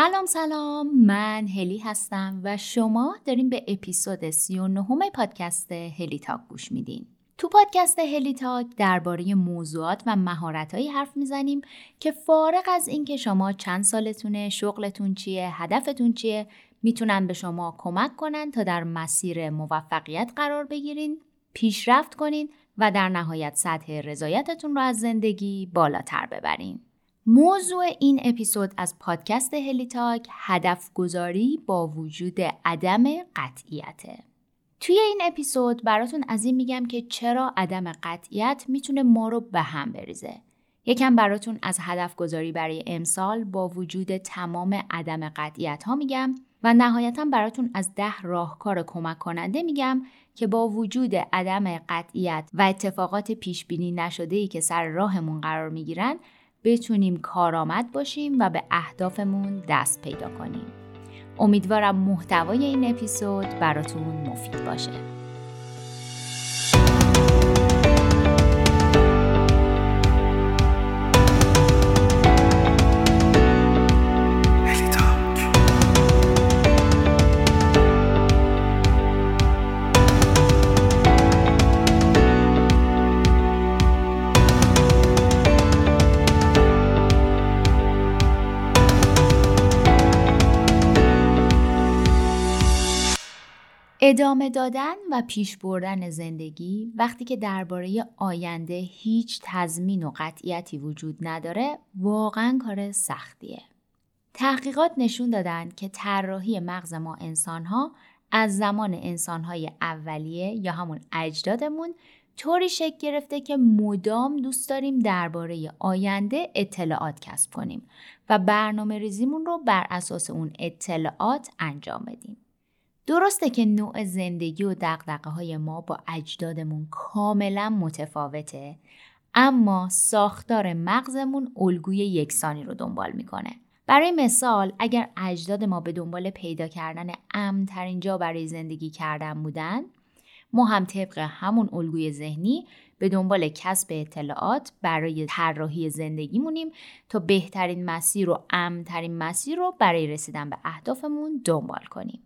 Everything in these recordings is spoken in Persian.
سلام سلام من هلی هستم و شما داریم به اپیزود 39 پادکست هلی تاک گوش میدین تو پادکست هلی تاک درباره موضوعات و مهارتهایی حرف می‌زنیم که فارغ از اینکه شما چند سالتونه، شغلتون چیه، هدفتون چیه می‌تونن به شما کمک کنن تا در مسیر موفقیت قرار بگیرین، پیشرفت کنین و در نهایت سطح رضایتتون رو از زندگی بالاتر ببرین. موضوع این اپیزود از پادکست هلیتاک هدف گذاری با وجود عدم قطعیته. توی این اپیزود براتون از این میگم که چرا عدم قطعیت می‌تونه ما رو به هم بریزه. یکم براتون از هدف گذاری برای امسال با وجود تمام عدم قطعیت ها میگم و نهایتا براتون از ده راهکار کمک کننده میگم که با وجود عدم قطعیت و اتفاقات پیش بینی نشده ای که سر راهمون قرار می‌گیرن بتونیم کارآمد باشیم و به اهدافمون دست پیدا کنیم. امیدوارم محتوای این اپیزود براتون مفید باشه. ادامه دادن و پیش بردن زندگی وقتی که درباره آینده هیچ تضمین و قطعیتی وجود نداره واقعا کار سختیه. تحقیقات نشون دادن که طراحی مغز ما انسانها از زمان انسانهای اولیه یا همون اجدادمون طوری شکل گرفته که مدام دوست داریم درباره آینده اطلاعات کسب کنیم و برنامه ریزیمون رو بر اساس اون اطلاعات انجام بدیم. درسته که نوع زندگی و دقدقه های ما با اجدادمون کاملا متفاوته اما ساختار مغزمون الگوی یکسانی رو دنبال می‌کنه. برای مثال اگر اجداد ما به دنبال پیدا کردن امنترین جا برای زندگی کردن بودن ما هم طبق همون الگوی ذهنی به دنبال کسب اطلاعات برای طراحی زندگیمونیم تا بهترین مسیر و امنترین مسیر رو برای رسیدن به اهدافمون دنبال کنیم.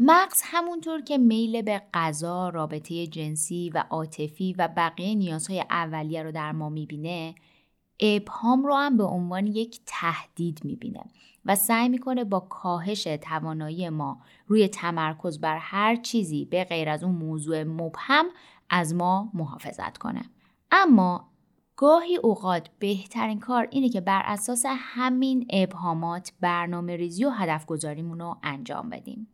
مغز همونطور که میل به غذا، رابطه جنسی و عاطفی و بقیه نیازهای اولیه رو در ما می‌بینه ابهام رو هم به عنوان یک تهدید می‌بینه و سعی می‌کنه با کاهش توانایی ما روی تمرکز بر هر چیزی به غیر از اون موضوع مبهم از ما محافظت کنه. اما گاهی اوقات بهترین کار اینه که بر اساس همین ابهامات برنامه ریزی و هدف گذاریمون رو انجام بدیم.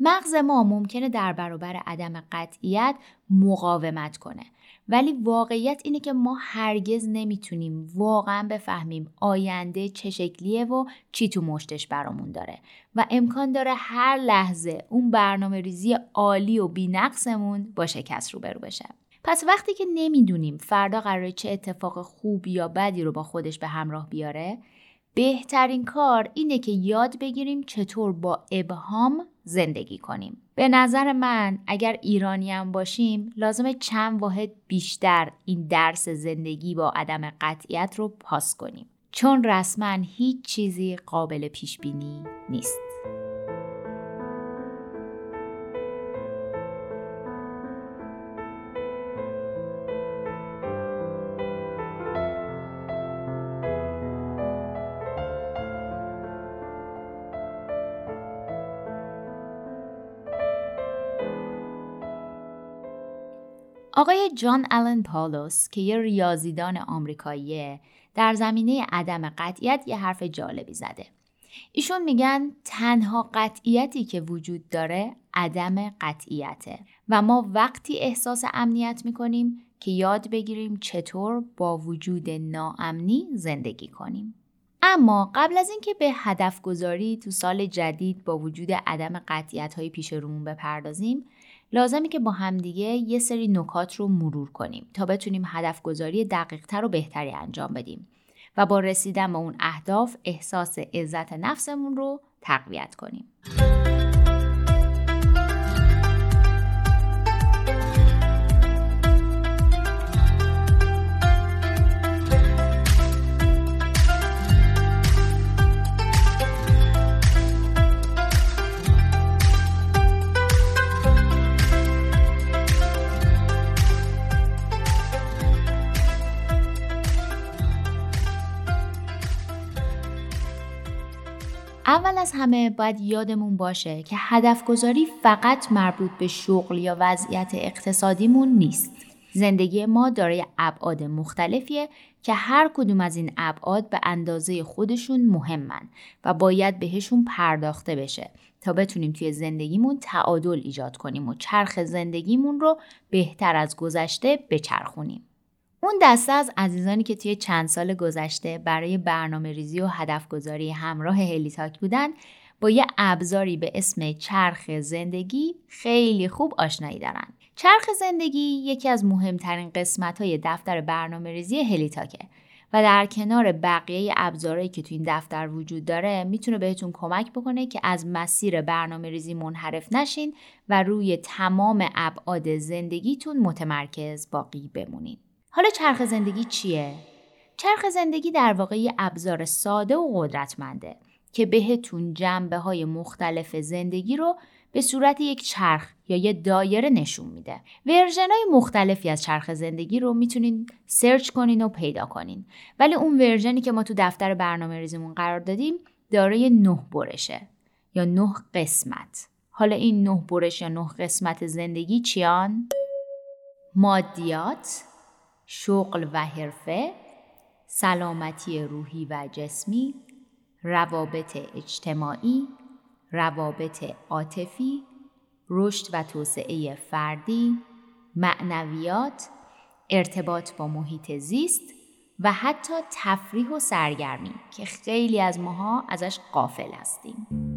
مغز ما ممکنه در برابر عدم قطعیت مقاومت کنه. ولی واقعیت اینه که ما هرگز نمی‌تونیم واقعا بفهمیم آینده چه شکلیه و چی تو مشتش برامون داره. و امکان داره هر لحظه اون برنامه ریزی عالی و بینقصمون با شکست روبرو بشه. پس وقتی که نمی‌دونیم فردا قراره چه اتفاق خوب یا بدی رو با خودش به همراه بیاره بهترین کار اینه که یاد بگیریم چطور با ابهام زندگی کنیم. به نظر من اگر ایرانیم باشیم لازم چند واحد بیشتر این درس زندگی با عدم قطعیت رو پاس کنیم. چون رسما هیچ چیزی قابل پیش بینی نیست. آقای جان آلن پالوس که یه ریاضیدان آمریکاییه در زمینه عدم قطعیت یه حرف جالبی زده. ایشون میگن تنها قطعیتی که وجود داره عدم قطعیته و ما وقتی احساس امنیت می‌کنیم که یاد بگیریم چطور با وجود ناامنی زندگی کنیم. اما قبل از اینکه به هدف گذاری تو سال جدید با وجود عدم قطعیت های پیش رومون بپردازیم لازمی که با همدیگه یه سری نکات رو مرور کنیم تا بتونیم هدف گذاری دقیقتر و بهتری انجام بدیم و با رسیدن به اون اهداف احساس عزت نفسمون رو تقویت کنیم. همه باید یادمون باشه که هدف گذاری فقط مربوط به شغل یا وضعیت اقتصادیمون نیست. زندگی ما دارای ابعاد مختلفیه که هر کدوم از این ابعاد به اندازه خودشون مهمن و باید بهشون پرداخته بشه تا بتونیم توی زندگیمون تعادل ایجاد کنیم و چرخ زندگیمون رو بهتر از گذشته بچرخونیم. اون دسته از عزیزانی که توی چند سال گذشته برای برنامه ریزی و هدف گذاری همراه هلیتاک بودن با یه ابزاری به اسم چرخ زندگی خیلی خوب آشنایی دارن. چرخ زندگی یکی از مهمترین قسمت های دفتر برنامه ریزی هلیتاکه و در کنار بقیه ابزارهایی که تو این دفتر وجود dare می‌تونه بهتون کمک بکنه که از مسیر برنامه ریزی منحرف نشین و روی تمام ابعاد زندگیتون متمرکز باقی بمونین. حالا چرخ زندگی چیه؟ چرخ زندگی در واقع یه ابزار ساده و قدرتمنده که بهتون جنبه های مختلف زندگی رو به صورت یک چرخ یا یه دایره نشون میده. version های مختلفی از چرخ زندگی رو می‌تونین search کنین و پیدا کنین. ولی اون version ی که ما تو دفتر برنامه ریزیمون قرار دادیم دارای نه برشه یا نه قسمت. حالا این نه برش یا نه قسمت زندگی چیان؟ مادیات، شغل و حرفه، سلامتی روحی و جسمی، روابط اجتماعی، روابط عاطفی، رشد و توسعه فردی، معنویات، ارتباط با محیط زیست و حتی تفریح و سرگرمی که خیلی از ماها ازش قافل هستیم.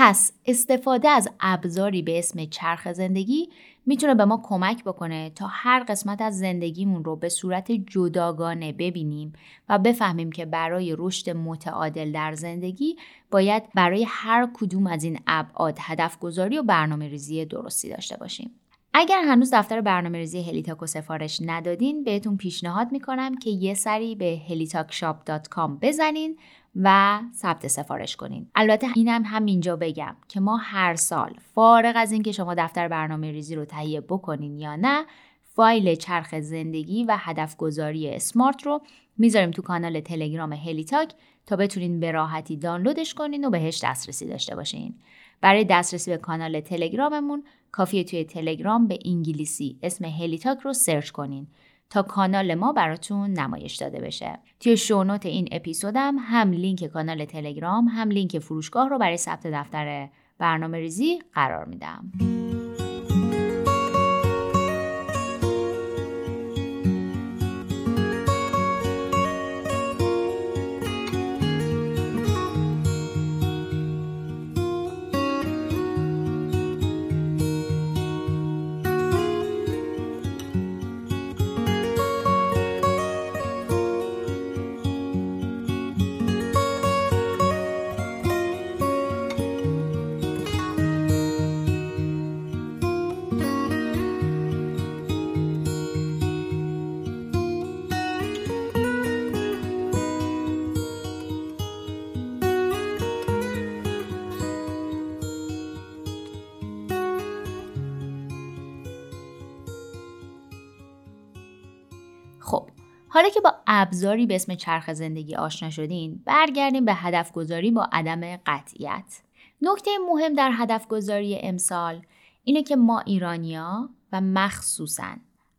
پس استفاده از ابزاری به اسم چرخ زندگی می‌تونه به ما کمک بکنه تا هر قسمت از زندگیمون رو به صورت جداگانه ببینیم و بفهمیم که برای رشد متعادل در زندگی باید برای هر کدوم از این ابعاد هدف گذاری و برنامه ریزی درستی داشته باشیم. اگر هنوز دفتر برنامه ریزی هلیتاکو سفارش ندادین بهتون پیشنهاد می‌کنم که یه سری به helitalkshop.com بزنین و ثبت سفارش کنین. البته اینم هم همینجا بگم که ما هر سال فارغ از اینکه شما دفتر برنامه ریزی رو تهیه بکنین یا نه فایل چرخ زندگی و هدف گذاری SMART رو می‌ذاریم تو کانال تلگرام هلیتاک تا بتونین به راحتی دانلودش کنین و بهش دسترسی داشته باشین. برای دسترسی به کانال تلگراممون کافیه توی تلگرام به انگلیسی اسم هلیتاک رو search کنین. تا کانال ما براتون نمایش داده بشه. توی show note این اپیزودم هم لینک کانال تلگرام هم لینک فروشگاه رو برای ثبت دفتر برنامه ریزی قرار میدم. خب حالا که با ابزاری به اسم چرخ زندگی آشنا شدین برگردیم به هدف گذاری با عدم قطعیت نکته مهم در هدف گذاری امسال اینه که ما ایرانیا و مخصوصا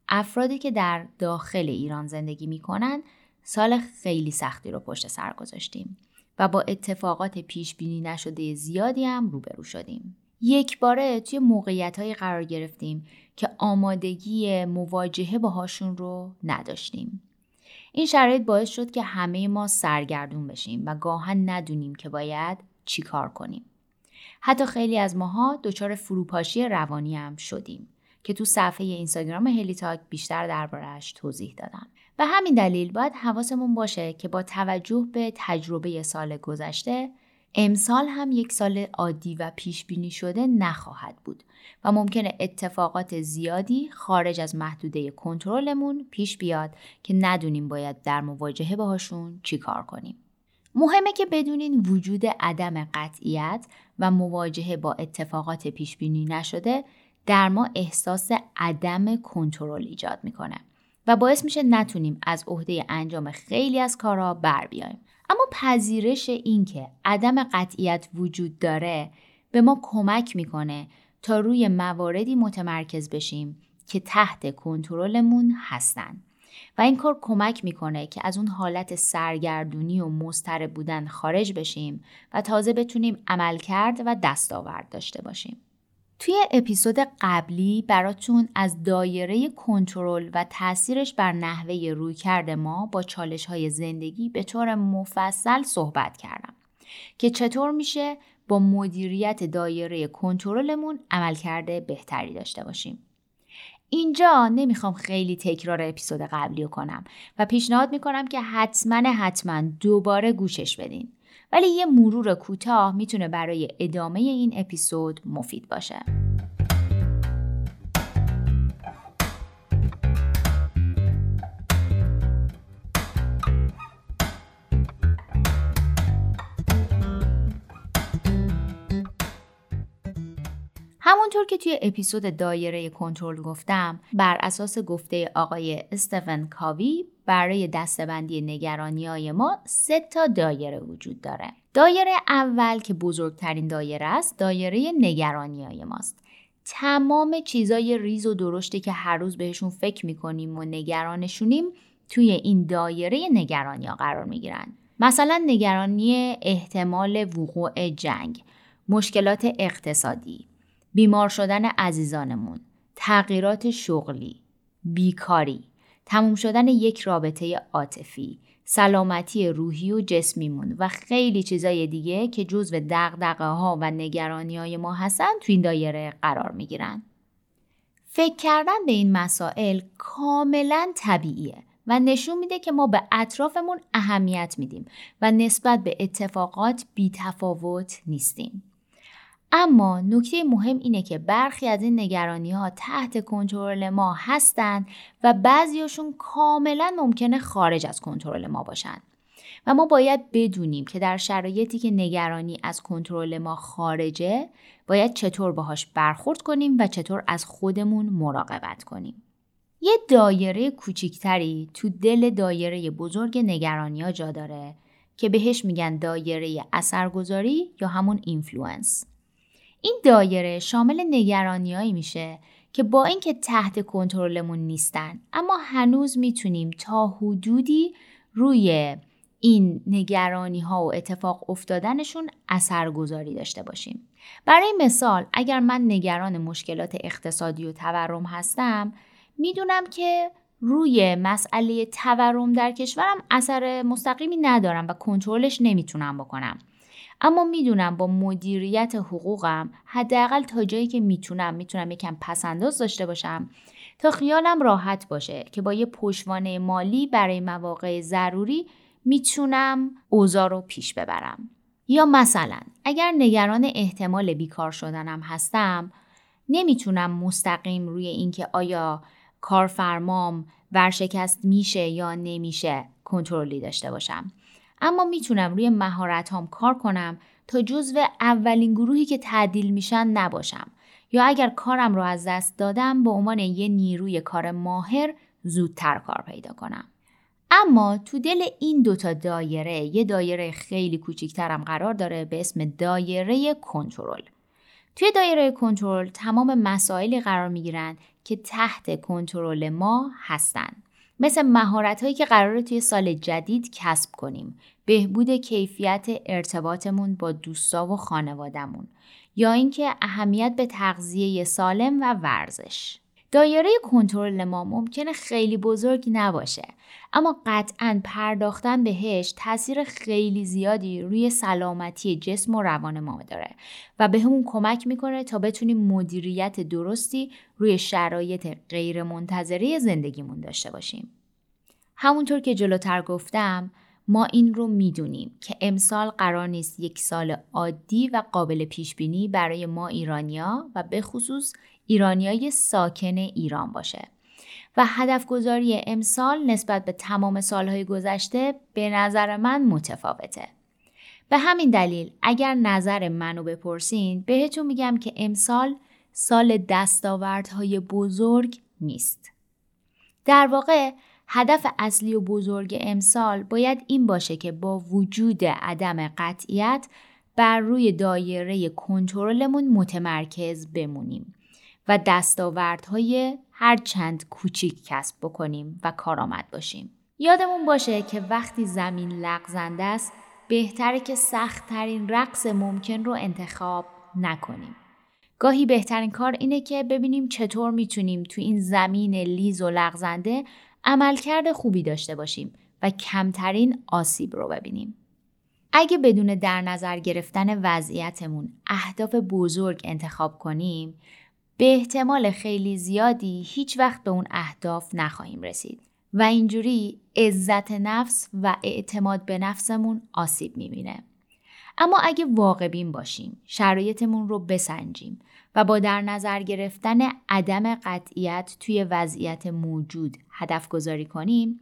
افرادی که در داخل ایران زندگی می‌کنن سال خیلی سختی رو پشت سر گذاشتیم و با اتفاقات پیش بینی نشده زیادی هم روبرو شدیم. یک باره توی موقعیت های قرار گرفتیم که آمادگی مواجهه باهاشون رو نداشتیم. این شرایط باعث شد که همه ما سرگردون بشیم و گاهن ندونیم که باید چی کار کنیم. حتی خیلی از ماها دچار فروپاشی روانی هم شدیم که تو صفحه اینستاگرام هلیتاک بیشتر دربارهش توضیح دادم. به همین دلیل باید حواسمون باشه که با توجه به تجربه سال گذشته امسال هم یک سال عادی و پیش بینی شده نخواهد بود و ممکنه اتفاقات زیادی خارج از محدوده کنترلمون پیش بیاد که ندونیم باید در مواجهه باهاشون چیکار کنیم. مهمه که بدونین وجود عدم قطعیت و مواجهه با اتفاقات پیش بینی نشده در ما احساس عدم کنترل ایجاد می‌کنه و باعث میشه نتونیم از عهده انجام خیلی از کارها بر بیایم. اما پذیرش اینکه عدم قطعیت وجود داره به ما کمک می‌کنه تا روی مواردی متمرکز بشیم که تحت کنترلمون هستن و این کار کمک می‌کنه که از اون حالت سرگردونی و مضطرب بودن خارج بشیم و تازه بتونیم عمل کرد و دستاورد داشته باشیم. توی اپیزود قبلی براتون از دایره کنترل و تاثیرش بر نحوه رویکرد ما با چالش های زندگی به طور مفصل صحبت کردم که چطور میشه با مدیریت دایره کنترلمون عملکرد بهتری داشته باشیم. اینجا نمی‌خوام خیلی تکرار اپیزود قبلی رو کنم و پیشنهاد می‌کنم که حتما حتما دوباره گوشش بدین. ولی یه مرور کوتاه می‌تونه برای ادامه این اپیزود مفید باشه. همونطور که توی اپیزود دایره کنترل گفتم بر اساس گفته آقای استفن کاوی برای دستبندی نگرانی های ما سه تا دایره وجود داره. دایره اول که بزرگترین دایره است دایره نگرانی های ماست. تمام چیزای ریز و درشتی که هر روز بهشون فکر می‌کنیم و نگرانشونیم توی این دایره نگرانی ها قرار می‌گیرن. مثلا نگرانی احتمال وقوع جنگ مشکلات اقتصادی بیمار شدن عزیزانمون تغییرات شغلی بیکاری. تموم شدن یک رابطه عاطفی سلامتی روحی و جسمیمون و خیلی چیزای دیگه که جزو دقدقه ها و نگرانی های ما هستن تو این دایره قرار می گیرن. فکر کردن به این مسائل کاملا طبیعیه و نشون میده که ما به اطرافمون اهمیت میدیم و نسبت به اتفاقات بی تفاوت نیستیم. اما نکته مهم اینه که برخی از این نگرانی ها تحت کنترل ما هستند و بعضیاشون کاملا ممکنه خارج از کنترل ما باشن. و ما باید بدونیم که در شرایطی که نگرانی از کنترل ما خارجه باید چطور باهاش برخورد کنیم و چطور از خودمون مراقبت کنیم. یه دایره کوچیکتری تو دل دایره بزرگ نگرانی ها جا داره که بهش میگن دایره اثرگذاری یا همون influence. این دایره شامل نگرانیهایی میشه که با اینکه تحت کنترلمون نیستن اما هنوز می‌تونیم تا حدودی روی این نگرانی ها و اتفاق افتادنشون اثرگذاری داشته باشیم. برای مثال اگر من نگران مشکلات اقتصادی و تورم هستم می‌دونم که روی مسئله تورم در کشورم اثر مستقیمی ندارم و کنترلش نمی‌تونم بکنم. اما می‌دونم با مدیریت حقوقم حداقل تا جایی که می‌تونم می‌تونم یکم پسنداز داشته باشم تا خیالم راحت باشه که با یه پشوانه مالی برای مواقع ضروری می‌تونم اوضاع رو پیش ببرم. یا مثلا اگر نگران احتمال بیکار شدنم هستم نمی‌تونم مستقیم روی اینکه آیا کارفرمام ورشکست میشه یا نمیشه کنترلی داشته باشم. اما می‌تونم روی مهارت هم کار کنم تا جزو اولین گروهی که تعدیل میشن نباشم یا اگر کارم رو از دست دادم به عنوان یه نیروی کار ماهر زودتر کار پیدا کنم. اما تو دل این دوتا دایره یه دایره خیلی کوچیکترم قرار داره به اسم دایره کنترل. توی دایره کنترل تمام مسائلی قرار می‌گیرن که تحت کنترل ما هستن. مثل مهارت هایی که قراره توی سال جدید کسب کنیم. بهبود کیفیت ارتباطمون با دوستا و خانوادهمون. یا اینکه اهمیت به تغذیه سالم و ورزش. دایره کنترل ما ممکنه خیلی بزرگ نباشه اما قطعا پرداختن بهش تاثیر خیلی زیادی روی سلامتی جسم و روان ما داره و به همون کمک می‌کنه تا بتونیم مدیریت درستی روی شرایط غیر منتظره زندگیمون داشته باشیم. همونطور که جلوتر گفتم ما این رو می‌دونیم که امسال قرار نیست یک سال عادی و قابل پیش بینی برای ما ایرانیا و به خصوص ایرانیای ساکن ایران باشه و هدف گذاری امسال نسبت به تمام سالهای گذشته به نظر من متفاوته. به همین دلیل اگر نظر منو بپرسین بهتون میگم که امسال سال دستاوردهای بزرگ نیست. در واقع هدف اصلی و بزرگ امسال باید این باشه که با وجود عدم قطعیت بر روی دایره کنترلمون متمرکز بمونیم و دستاوردهای هر چند کوچیک کسب بکنیم و کارآمد باشیم. یادمون باشه که وقتی زمین لغزنده است بهتره که سختترین رقص ممکن رو انتخاب نکنیم. گاهی بهترین کار اینه که ببینیم چطور می‌تونیم تو این زمین لیز و لغزنده عملکرد خوبی داشته باشیم و کمترین آسیب رو ببینیم. اگه بدون در نظر گرفتن وضعیتمون اهداف بزرگ انتخاب کنیم به احتمال خیلی زیادی هیچ وقت به اون اهداف نخواهیم رسید و اینجوری عزت نفس و اعتماد به نفسمون آسیب می‌بینه. اما اگه واقع باشیم، شرایطمون رو بسنجیم و با در نظر گرفتن عدم قطعیت توی وضعیت موجود هدف گذاری کنیم،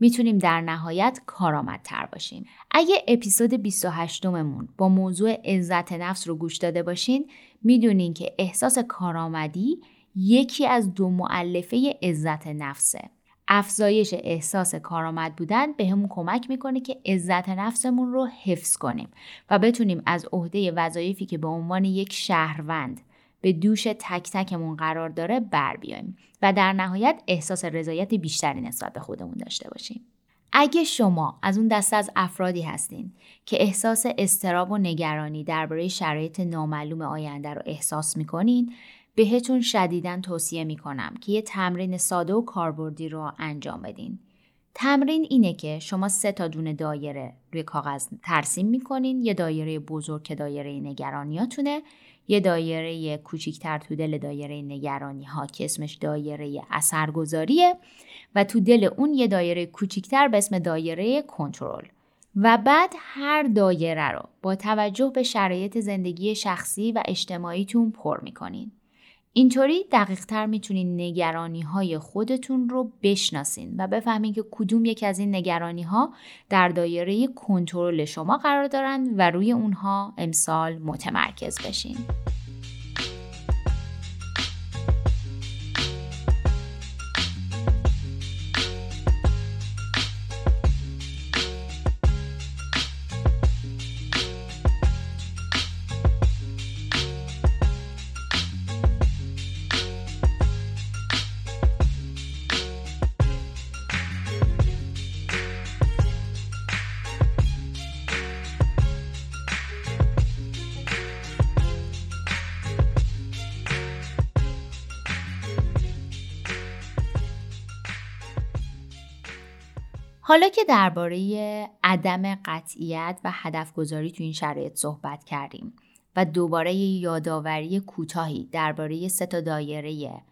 می‌تونیم در نهایت کارآمدتر باشیم. اگه اپیزود 28 ممون با موضوع عزت نفس رو گوش داده باشین می‌دونین که احساس کارآمدی یکی از دو معلفه عزت نفسه. افزایش احساس کارآمد بودن به کمک می‌کنه که عزت نفسمون رو حفظ کنیم و بتونیم از عهده وظایفی که به عنوان یک شهروند به دوش تک تکمون قرار داره بر بیایم و در نهایت احساس رضایت بیشتری نسبت به خودمون داشته باشیم. اگه شما از اون دسته از افرادی هستین که احساس استراب و نگرانی درباره شرایط نامعلوم آینده رو احساس می‌کنین بهتون شدیدا توصیه می‌کنم که یه تمرین ساده و کاربردی رو انجام بدین. تمرین اینه که شما سه تا دونه دایره روی کاغذ ترسیم می‌کنین. یه دایره بزرگ که دایره نگرانیاتونه. یه دایره کوچیکتر تو دل دایره نگرانی ها که اسمش دایره اثرگذاریه. و تو دل اون یه دایره کوچیکتر به اسم دایره کنترل. و بعد هر دایره رو با توجه به شرایط زندگی شخصی و اجتماعیتون پر می‌کنین. اینطوری دقیق تر می‌تونین نگرانی های خودتون رو بشناسین و بفهمین که کدوم یک از این نگرانی ها در دایره کنترل شما قرار دارن و روی اونها امسال متمرکز بشین. حالا که درباره عدم قطعیت و هدف گذاری تو این شرایط صحبت کردیم و دوباره یادآوری کوتاهی درباره سه تا دایره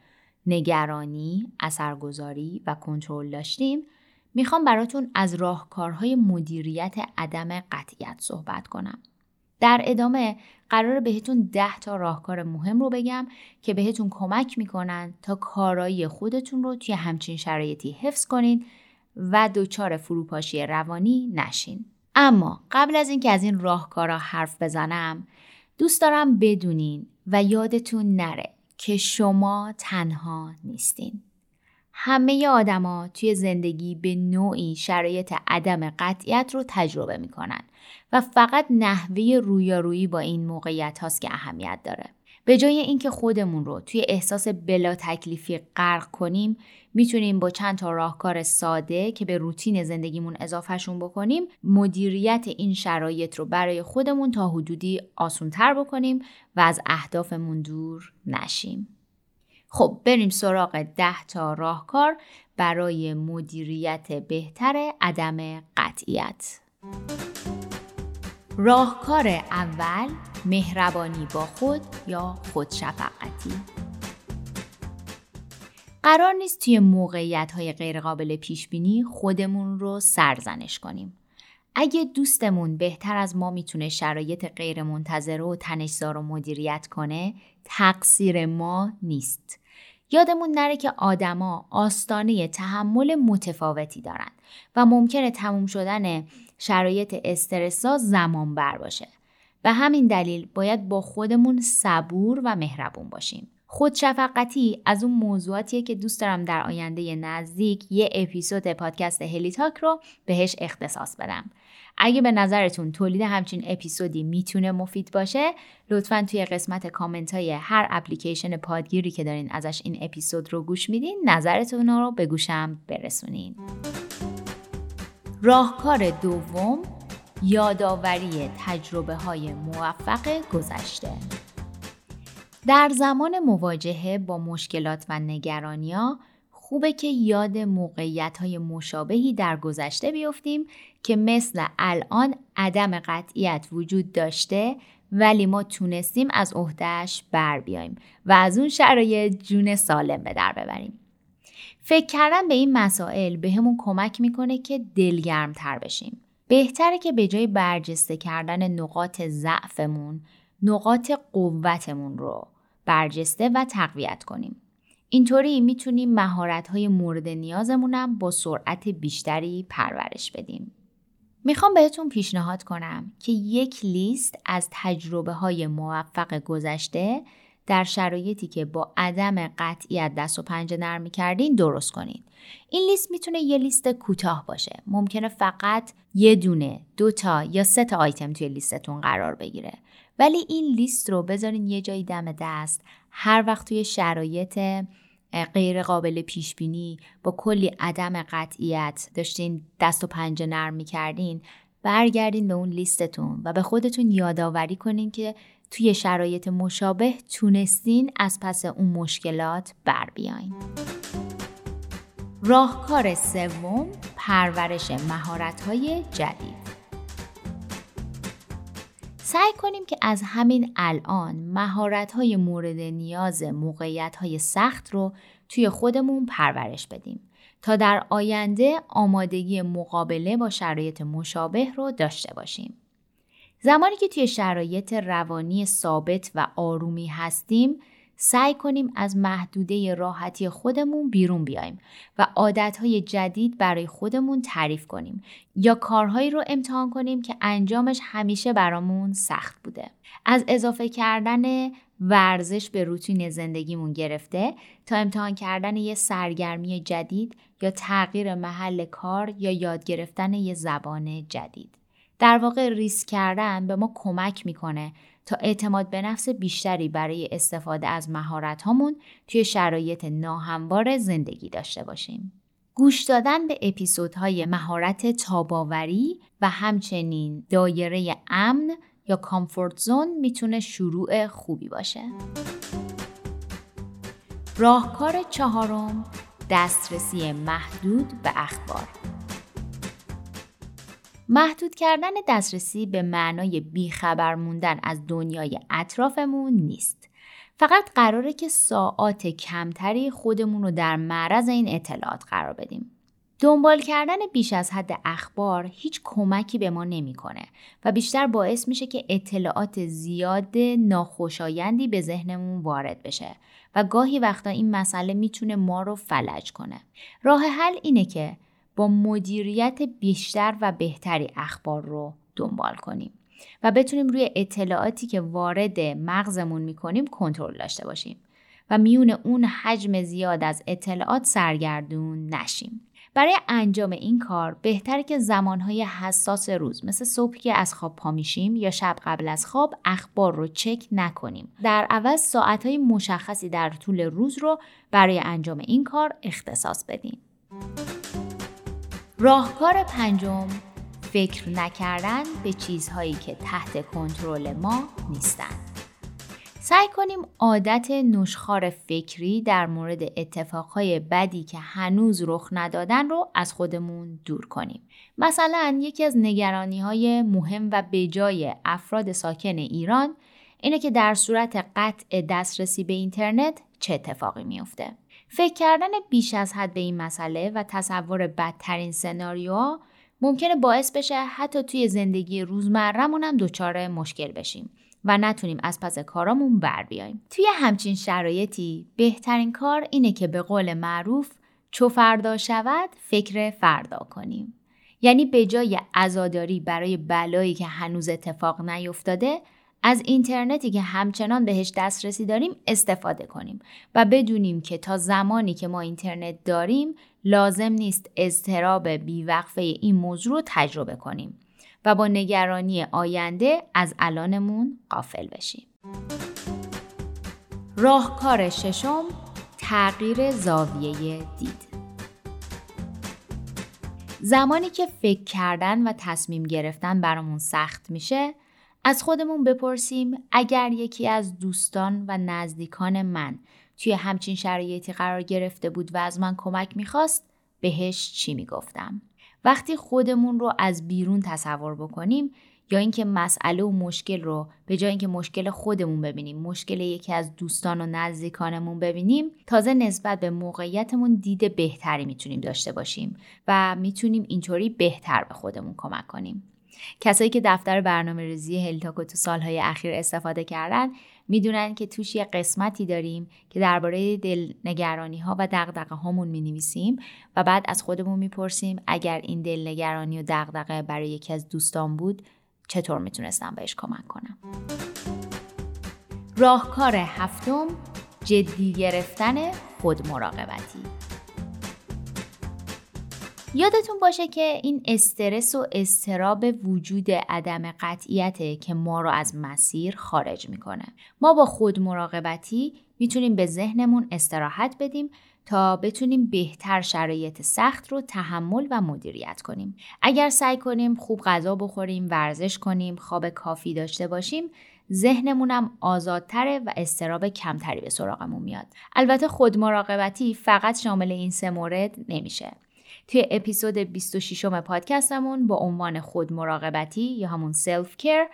نگرانی، اثرگذاری و کنترل داشتیم، می‌خوام براتون از راهکارهای مدیریت عدم قطعیت صحبت کنم. در ادامه قرار بهتون ده تا راهکار مهم رو بگم که بهتون کمک می‌کنن تا کارایی خودتون رو توی همچین شرایطی حفظ کنید و دچار فروپاشی روانی نشین. اما قبل از اینکه از این راهکارا حرف بزنم دوست دارم بدونین و یادتون نره که شما تنها نیستین. همه آدما توی زندگی به نوعی شرایط عدم قطعیت رو تجربه می‌کنن و فقط نحوه رویارویی با این موقعیت هاست که اهمیت داره. به جای اینکه خودمون رو توی احساس بلا تکلیفی غرق کنیم می‌تونیم با چند تا راهکار ساده که به روتین زندگیمون اضافهشون بکنیم مدیریت این شرایط رو برای خودمون تا حدودی آسونتر بکنیم و از اهدافمون دور نشیم. خب بریم سراغ ده تا راهکار برای مدیریت بهتر عدم قطعیت. راهکار اول مهربانی با خود یا خودشفقتی قرار نیست توی موقعیت های غیرقابل پیش بینی خودمون رو سرزنش کنیم. اگه دوستمون بهتر از ما می‌تونه شرایط غیر منتظره و تنشزار رو مدیریت کنه تقصیر ما نیست. یادمون نره که آدما آستانه تحمل متفاوتی دارن و ممکنه تموم شدن شرایط استرسا زمان بر باشه. به همین دلیل باید با خودمون صبور و مهربون باشیم. خودشفقتی از اون موضوعاتیه که دوست دارم در آینده نزدیک یه اپیزود پادکست هلی تاک رو بهش اختصاص بدم. اگه به نظرتون تولید همچین اپیزودی می‌تونه مفید باشه لطفا توی قسمت کامنت های هر اپلیکیشن پادگیری که دارین ازش این اپیزود رو گوش میدین نظرتون رو به گوشم برسونین راهکار دوم یادآوری تجربه های موفق گذشته در زمان مواجهه با مشکلات و نگرانیا خوبه که یاد موقعیت های مشابهی در گذشته بیفتیم که مثل الان عدم قطعیت وجود داشته ولی ما تونستیم از عهدهش بر بیایم و از اون شرایط جون سالم به در ببریم. فکر کردن به این مسائل به کمک می‌کنه که دلگرم تر بشیم. بهتره که به جای برجسته کردن نقاط ضعفمون نقاط قوتمون رو برجسته و تقویت کنیم. اینطوری می‌تونیم مهارت‌های مورد نیازمونم با سرعت بیشتری پرورش بدیم. می‌خوام بهتون پیشنهاد کنم که یک لیست از تجربه های موفق گذشته در شرایطی که با عدم قطعیت دست و پنجه نرم می‌کردین درست کنید. این لیست می‌تونه یه لیست کوتاه باشه. ممکنه فقط یه دونه، دو تا یا سه تا آیتم توی لیستتون قرار بگیره. ولی این لیست رو بذارین یه جایی دم دست هر وقت توی شرایط غیر قابل پیش بینی با کلی عدم قطعیت داشتین دست و پنجه نرم می‌کردین برگردین به اون لیستتون و به خودتون یادآوری کنین که توی شرایط مشابه تونستین از پس اون مشکلات بر بیاین. راهکار سوم پرورش مهارت‌های جدید سعی کنیم که از همین الان مهارت های مورد نیاز موقعیت های سخت رو توی خودمون پرورش بدیم تا در آینده آمادگی مقابله با شرایط مشابه رو داشته باشیم. زمانی که توی شرایط روانی ثابت و آرومی هستیم سعی کنیم از محدوده راحتی خودمون بیرون بیایم و عادتهای جدید برای خودمون تعریف کنیم یا کارهایی رو امتحان کنیم که انجامش همیشه برامون سخت بوده. از اضافه کردن ورزش به روتین زندگیمون گرفته تا امتحان کردن یه سرگرمی جدید یا تغییر محل کار یا یاد گرفتن یه زبان جدید. در واقع ریسک کردن به ما کمک می‌کنه تا اعتماد به نفس بیشتری برای استفاده از مهارت هامون توی شرایط ناهموار زندگی داشته باشیم. گوش دادن به اپیزودهای مهارت تاباوری و همچنین دایره امن یا کامفورت زون می‌تونه شروع خوبی باشه. راهکار چهارم دسترسی محدود به اخبار محدود کردن دسترسی به معنای بیخبر موندن از دنیای اطرافمون نیست. فقط قراره که ساعات کمتری خودمون رو در معرض این اطلاعات قرار بدیم. دنبال کردن بیش از حد اخبار هیچ کمکی به ما نمی‌کنه و بیشتر باعث میشه که اطلاعات زیاد ناخوشایندی به ذهنمون وارد بشه و گاهی وقتا این مسئله می‌تونه ما رو فلج کنه. راه حل اینه که با مدیریت بیشتر و بهتری اخبار رو دنبال کنیم و بتونیم روی اطلاعاتی که وارد مغزمون می‌کنیم کنترل داشته باشیم و میون اون حجم زیاد از اطلاعات سرگردون نشیم. برای انجام این کار بهتره که زمانهای حساس روز مثل صبح که از خواب پا میشیم یا شب قبل از خواب اخبار رو چک نکنیم. در عوض ساعتهای مشخصی در طول روز رو برای انجام این کار اختصاص بدیم. راهکار پنجم فکر نکردن به چیزهایی که تحت کنترل ما نیستند. سعی کنیم عادت نشخار فکری در مورد اتفاقهای بدی که هنوز رخ ندادن رو از خودمون دور کنیم. مثلا یکی از نگرانی های مهم و بجای افراد ساکن ایران اینه که در صورت قطع دسترسی به اینترنت چه اتفاقی میافته. فکر کردن بیش از حد به این مسئله و تصور بدترین سناریوها ممکنه باعث بشه حتی توی زندگی روزمرهمون هم دچار مشکل بشیم و نتونیم از پس کارامون بر بیایم. توی همچین شرایطی بهترین کار اینه که به قول معروف چو فردا شود فکر فردا کنیم. یعنی به جای عزاداری برای بلایی که هنوز اتفاق نیفتاده از اینترنتی که همچنان بهش دسترسی داریم استفاده کنیم و بدونیم که تا زمانی که ما اینترنت داریم لازم نیست اضطراب بیوقفه این موضوع رو تجربه کنیم و با نگرانی آینده از الانمون قافل بشیم. راهکار ششم تغییر زاویه دید زمانی که فکر کردن و تصمیم گرفتن برامون سخت میشه از خودمون بپرسیم اگر یکی از دوستان و نزدیکان من توی همچین شرایطی قرار گرفته بود و از من کمک می‌خواست بهش چی می‌گفتم؟ وقتی خودمون رو از بیرون تصور بکنیم یا اینکه مسئله و مشکل رو به جای اینکه مشکل خودمون ببینیم مشکل یکی از دوستان و نزدیکانمون ببینیم تازه نسبت به موقعیتمون دید بهتری می‌تونیم داشته باشیم و می‌تونیم اینطوری بهتر به خودمون کمک کنیم. کسایی که دفتر برنامه ریزی هلیتاکو تو سالهای اخیر استفاده کردن می‌دونن که توش یه قسمتی داریم که درباره دلنگرانی ها و دقدقه هامون می نویسیم و بعد از خودمون می‌پرسیم اگر این دلنگرانی و دقدقه برای یکی از دوستان بود چطور می‌تونستم بهش کمک کنم راهکار هفتم جدی گرفتن خود مراقبتی. یادتون باشه که این استرس و استراب وجود عدم قطعیته که ما رو از مسیر خارج می‌کنه. ما با خود مراقبتی می‌تونیم به ذهنمون استراحت بدیم تا بتونیم بهتر شرایط سخت رو تحمل و مدیریت کنیم. اگر سعی کنیم خوب غذا بخوریم، ورزش کنیم، خواب کافی داشته باشیم، ذهنمونم آزادتره و استراب کمتری به سراغمون میاد. البته خود مراقبتی فقط شامل این سه مورد نمیشه. توی اپیزود 26 پادکستمون با عنوان خود مراقبتی یا همون سلف کیر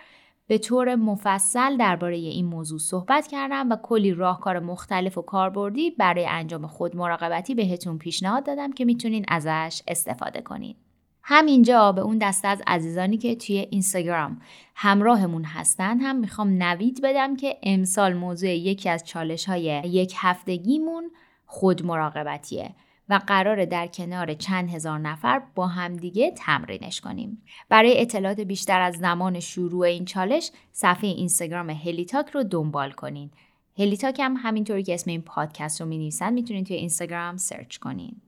به طور مفصل درباره این موضوع صحبت کردم و کلی راهکار مختلف و کاربردی برای انجام خود مراقبتی بهتون پیشنهاد دادم که می‌تونین ازش استفاده کنین. همینجا به اون دسته از عزیزانی که توی اینستاگرام همراهمون هستن هم می‌خوام نوید بدم که امسال موضوع یکی از چالش های یک هفتگیمون خود مراقبتیه قرار در کنار چند هزار نفر با همدیگه تمرینش کنیم. برای اطلاعات بیشتر از زمان شروع این چالش صفحه اینستاگرام هلیتاک رو دنبال کنین. هلیتاک هم همینطوری که اسم این پادکست رو می نویسن می‌تونین توی اینستاگرام search کنین.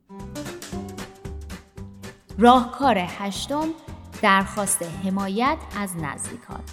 راهکار هشتم درخواست حمایت از نزدیکان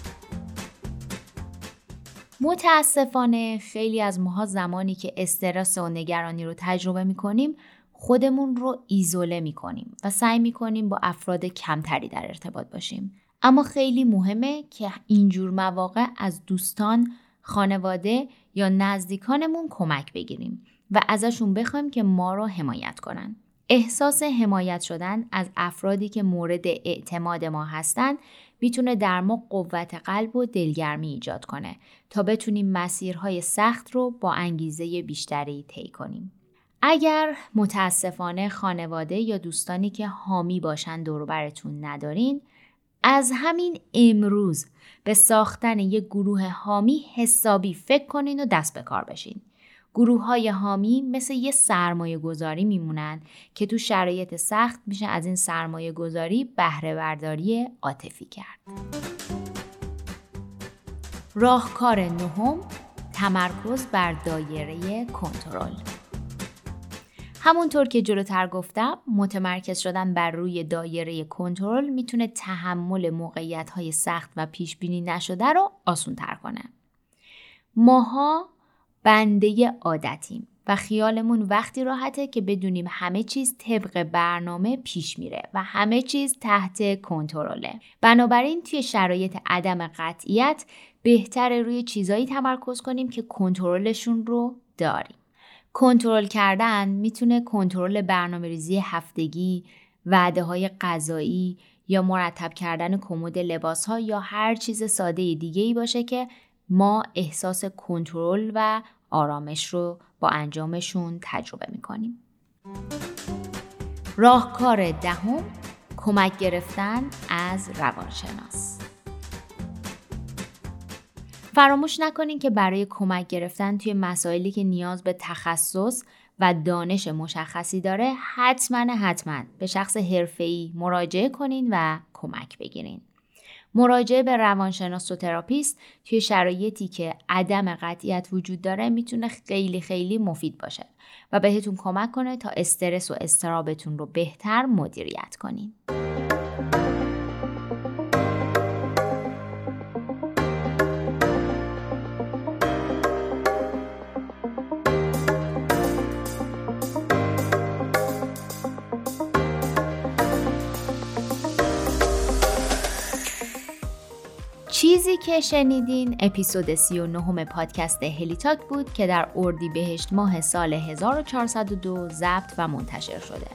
متاسفانه خیلی از ماها زمانی که استرس و نگرانی رو تجربه می کنیم خودمون رو ایزوله می کنیم و سعی می کنیم با افراد کمتری در ارتباط باشیم. اما خیلی مهمه که اینجور مواقع از دوستان، خانواده یا نزدیکانمون کمک بگیریم و ازشون بخوایم که ما رو حمایت کنن. احساس حمایت شدن از افرادی که مورد اعتماد ما هستند می‌تونه در ما قوت قلب و دلگرمی ایجاد کنه تا بتونیم مسیرهای سخت رو با انگیزه بیشتری طی کنیم. اگر متاسفانه خانواده یا دوستانی که حامی باشن براتون ندارین از همین امروز به ساختن یک گروه حامی حسابی فکر کنین و دست به کار بشین. گروه های حامی مثل یه سرمایه گذاری میمونن که تو شرایط سخت میشه از این سرمایه گذاری بهره برداری عاطفی کرد. راهکار نهم تمرکز بر دایره کنترل همونطور که جلوتر گفتم متمرکز شدن بر روی دایره کنترل می‌تونه تحمل موقعیت های سخت و پیش بینی نشده رو آسون تر کنه. ماها بنده عادتیم و خیالمون وقتی راحته که بدونیم همه چیز طبق برنامه پیش میره و همه چیز تحت کنترله. بنابراین توی شرایط عدم قطعیت بهتر روی چیزایی تمرکز کنیم که کنترلشون رو داریم. کنترل کردن می‌تونه کنترل برنامه ریزی هفتگی، وعده های غذایی یا مرتب کردن کمد لباس ها یا هر چیز ساده دیگه ای باشه که ما احساس کنترل و آرامش رو با انجامشون تجربه می‌کنیم. راهکار دهم کمک گرفتن از روانشناس فراموش نکنین که برای کمک گرفتن توی مسائلی که نیاز به تخصص و دانش مشخصی داره حتما حتما به شخص حرفه‌ای مراجعه کنین و کمک بگیرین. مراجعه به روانشناس و تراپیست توی شرایطی که عدم قطعیت وجود داره می‌تونه خیلی خیلی مفید باشه و بهتون کمک کنه تا استرس و استرابتون رو بهتر مدیریت کنین. چیزی که شنیدین اپیزود 39 پادکست هلیتاک بود که در اردی بهشت ماه سال 1402 ضبط و منتشر شده.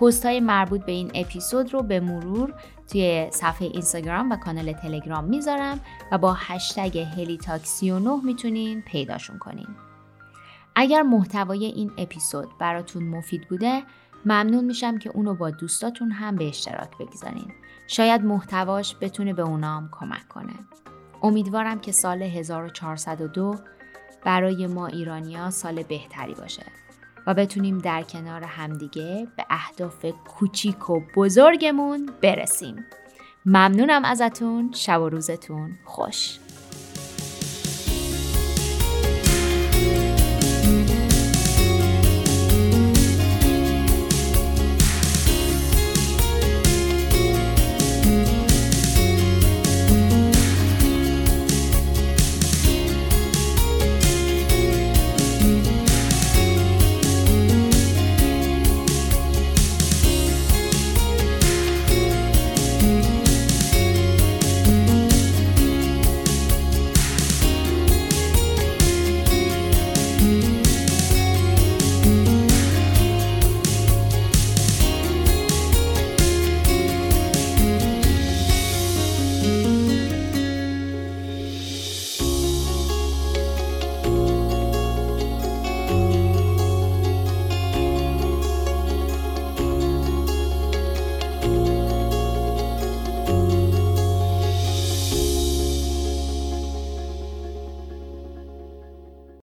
پست های مربوط به این اپیزود رو به مرور توی صفحه اینستاگرام و کانال تلگرام می‌ذارم و با هشتگ هلیتاک 39 می‌تونین پیداشون کنین. اگر محتوای این اپیزود براتون مفید بوده ممنون میشم که اونو با دوستاتون هم به اشتراک بگذارین. شاید محتواش بتونه به اونام کمک کنه. امیدوارم که سال 1402 برای ما ایرانیا سال بهتری باشه و بتونیم در کنار همدیگه به اهداف کوچیک و بزرگمون برسیم. ممنونم ازتون شب و روزتون خوش